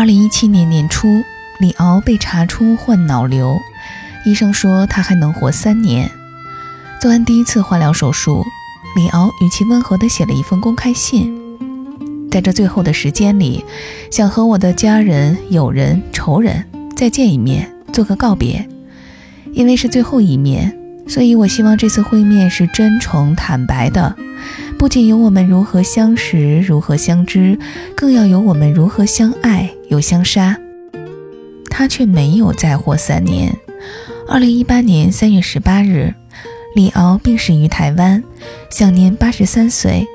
二零一七年年初，李敖被查出患脑瘤，医生说他还能活三年。做完第一次化疗手术，李敖语气温和地写了一封公开信，在这最后的时间里，想和我的家人、友人、仇人再见一面，做个告别。因为是最后一面，所以我希望这次会面是真诚坦白的。不仅有我们如何相识、如何相知，更要有我们如何相爱又相杀。他却没有再活三年。二零一八年三月十八日，李敖病逝于台湾，享年八十三岁。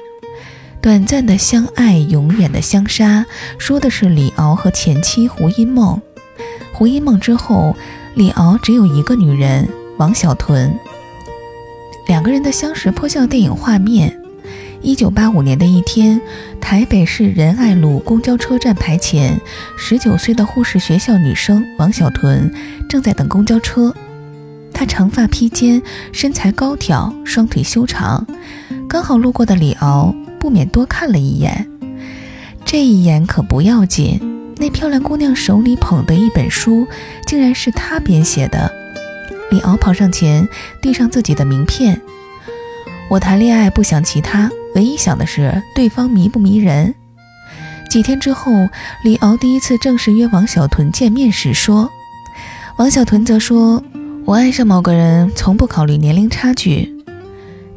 短暂的相爱，永远的相杀，说的是李敖和前妻胡因梦。胡因梦之后，李敖只有一个女人王小屯。两个人的相识颇像电影画面。一九八五年的一天，台北市仁爱路公交车站牌前，十九岁的护士学校女生王小屯正在等公交车。她长发披肩，身材高挑，双腿修长。刚好路过的李敖不免多看了一眼。这一眼可不要紧，那漂亮姑娘手里捧的一本书，竟然是她编写的。李敖跑上前，递上自己的名片。我谈恋爱不想其他。唯一想的是对方迷不迷人。几天之后，李敖第一次正式约王小屯见面时说：“王小屯则说，我爱上某个人从不考虑年龄差距。”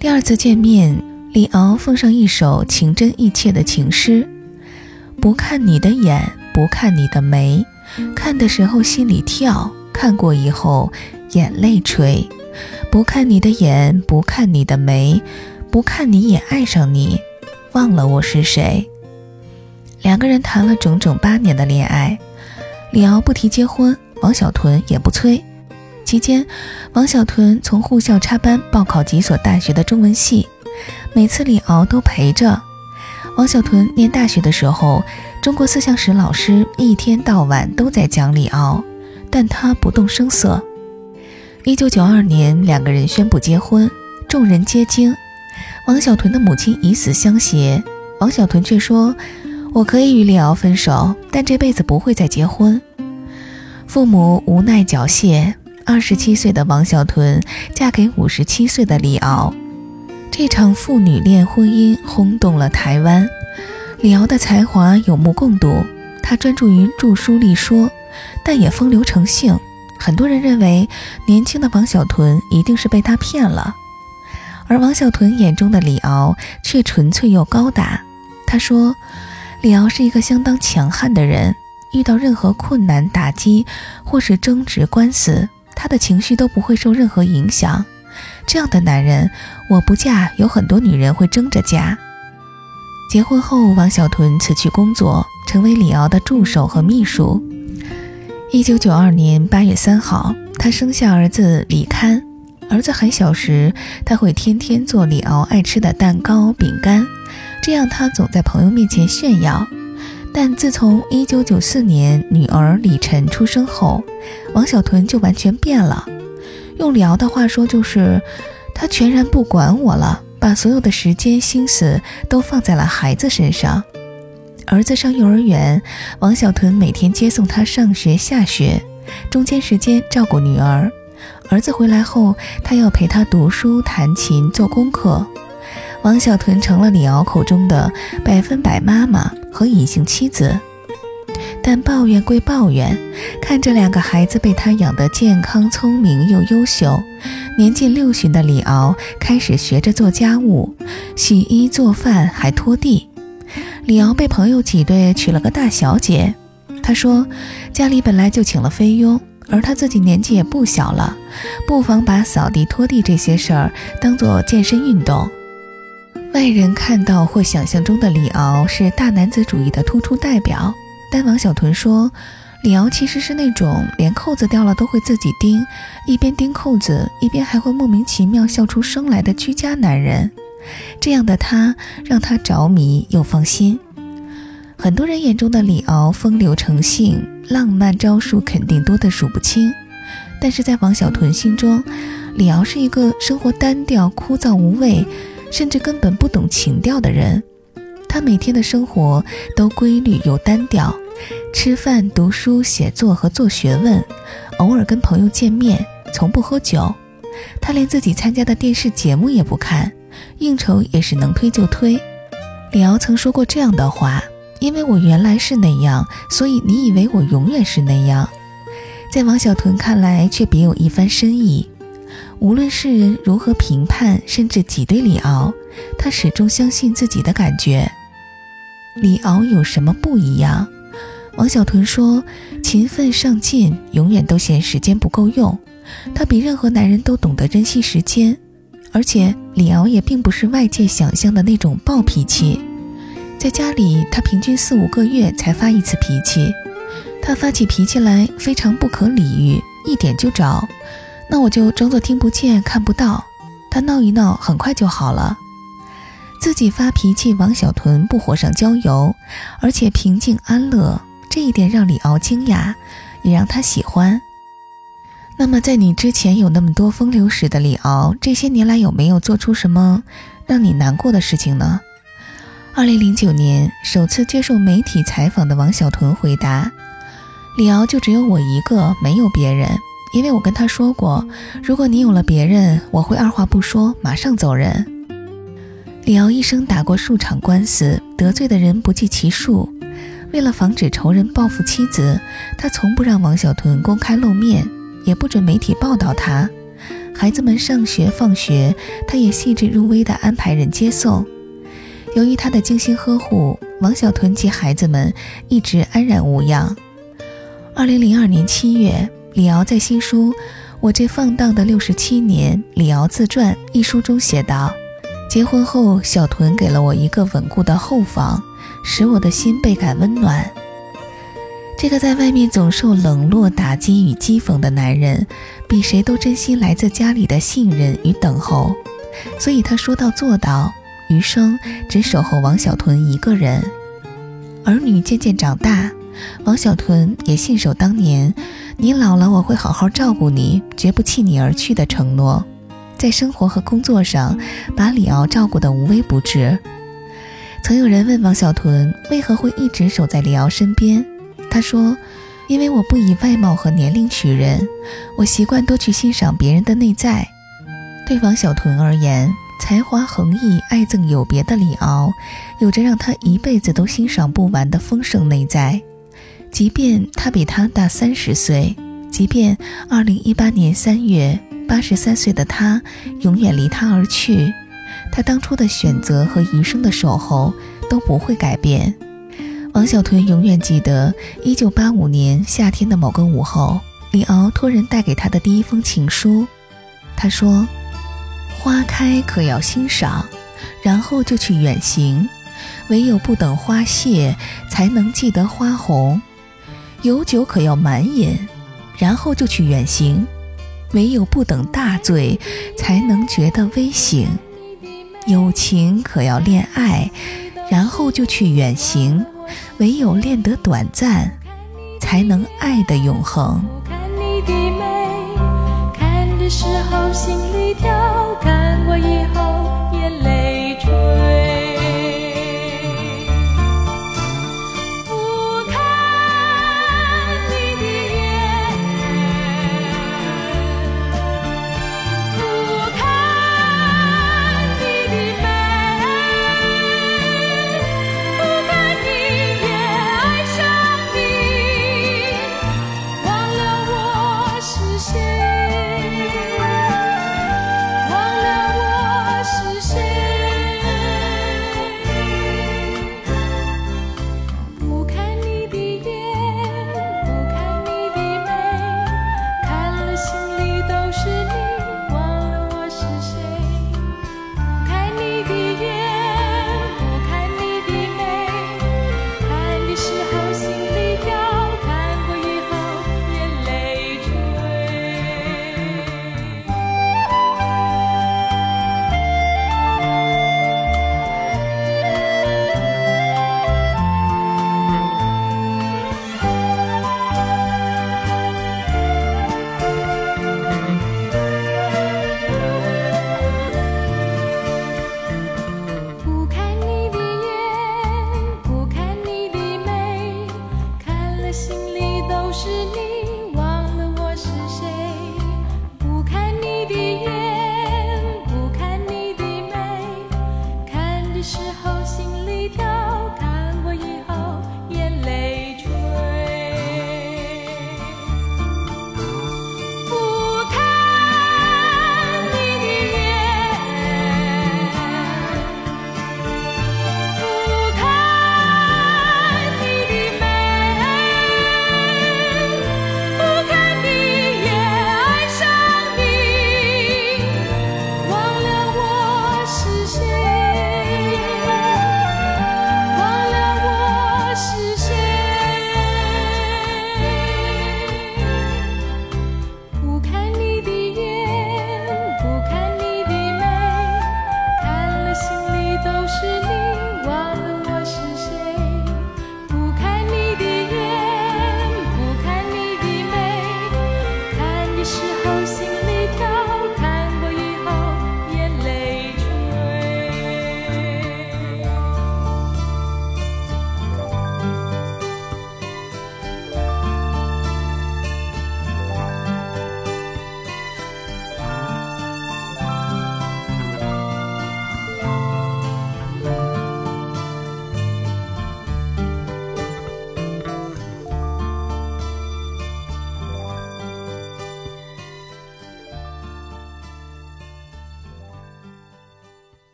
第二次见面，李敖奉上一首情真意切的情诗：“不看你的眼，不看你的眉，看的时候心里跳，看过以后眼泪垂。不看你的眼，不看你的眉。”不看你也爱上你，忘了我是谁。两个人谈了整整八年的恋爱，李敖不提结婚，王小屯也不催。期间，王小屯从护校插班报考几所大学的中文系，每次李敖都陪着。王小屯念大学的时候，中国思想史老师一天到晚都在讲李敖，但他不动声色。一九九二年，两个人宣布结婚，众人皆惊。王小屯的母亲以死相挟，王小屯却说：“我可以与李敖分手，但这辈子不会再结婚。”父母无奈缴械。二十七岁的王小屯嫁给五十七岁的李敖，这场父女恋婚姻轰动了台湾。李敖的才华有目共睹，他专注于著书立说，但也风流成性。很多人认为，年轻的王小屯一定是被他骗了。而王小屯眼中的李敖却纯粹又高大。他说：“李敖是一个相当强悍的人，遇到任何困难打击或是争执官司，他的情绪都不会受任何影响。这样的男人，我不嫁，有很多女人会争着嫁。”结婚后，王小屯辞去工作，成为李敖的助手和秘书。一九九二年八月三号，他生下儿子李堪。儿子还小时，他会天天做李敖爱吃的蛋糕、饼干，这样他总在朋友面前炫耀。但自从1994年女儿李晨出生后，王小屯就完全变了。用李敖的话说，就是他全然不管我了，把所有的时间心思都放在了孩子身上。儿子上幼儿园，王小屯每天接送他上学下学，中间时间照顾女儿。儿子回来后，他要陪他读书、弹琴、做功课。王小屯成了李敖口中的百分百妈妈和隐形妻子。但抱怨归抱怨，看着两个孩子被他养得健康、聪明又优秀，年近六旬的李敖开始学着做家务，洗衣做饭还拖地。李敖被朋友挤兑娶了个大小姐。他说，家里本来就请了菲佣。而他自己年纪也不小了，不妨把扫地、拖地这些事儿当做健身运动。外人看到或想象中的李敖是大男子主义的突出代表，但王小屯说，李敖其实是那种连扣子掉了都会自己钉，一边钉扣子一边还会莫名其妙笑出声来的居家男人。这样的他让他着迷又放心。很多人眼中的李敖风流成性。浪漫招数肯定多得数不清，但是在王小屯心中，李敖是一个生活单调、枯燥无味，甚至根本不懂情调的人。他每天的生活都规律又单调，吃饭、读书、写作和做学问，偶尔跟朋友见面，从不喝酒。他连自己参加的电视节目也不看，应酬也是能推就推。李敖曾说过这样的话：“因为我原来是那样，所以你以为我永远是那样。”在王小屯看来，却别有一番深意。无论世人如何评判，甚至挤兑李敖，他始终相信自己的感觉。李敖有什么不一样？王小屯说：“勤奋上进，永远都嫌时间不够用。他比任何男人都懂得珍惜时间。而且李敖也并不是外界想象的那种暴脾气。在家里，他平均四五个月才发一次脾气。他发起脾气来非常不可理喻，一点就着。那我就装作听不见、看不到。他闹一闹，很快就好了。”自己发脾气，王小屯不火上浇油，而且平静安乐，这一点让李敖惊讶，也让他喜欢。那么，在你之前有那么多风流史的李敖，这些年来有没有做出什么让你难过的事情呢？二零零九年首次接受媒体采访的王小屯回答：“李敖就只有我一个，没有别人，因为我跟他说过，如果你有了别人，我会二话不说马上走人。”李敖一生打过数场官司，得罪的人不计其数。为了防止仇人报复妻子，他从不让王小屯公开露面，也不准媒体报道他。孩子们上学放学，他也细致入微地安排人接送。由于他的精心呵护，王小屯及孩子们一直安然无恙。二零零二年七月，李敖在新书《我这放荡的六十七年：李敖自传》一书中写道。结婚后，小屯给了我一个稳固的后房，使我的心倍感温暖。这个在外面总受冷落打击与讥讽的男人，比谁都珍惜来自家里的信任与等候，所以他说到做到，余生只守候王小屯一个人。儿女渐渐长大，王小屯也信守当年“你老了，我会好好照顾你，绝不弃你而去”的承诺。在生活和工作上，把李敖照顾得无微不至。曾有人问王小屯为何会一直守在李敖身边，他说：“因为我不以外貌和年龄取人，我习惯多去欣赏别人的内在。”对王小屯而言，才华横溢、爱憎有别的李敖，有着让他一辈子都欣赏不完的丰盛内在。即便他比他大三十岁，即便二零一八年三月。八十三岁的他永远离他而去，他当初的选择和余生的守候都不会改变。王小屯永远记得一九八五年夏天的某个午后，李敖托人带给他的第一封情书。他说：“花开可要欣赏，然后就去远行；唯有不等花谢，才能记得花红。有酒可要满饮，然后就去远行。”唯有不等大醉，才能觉得微醒。有情可要恋爱，然后就去远行。唯有恋得短暂，才能爱得永恒。时候心里跳，看过以后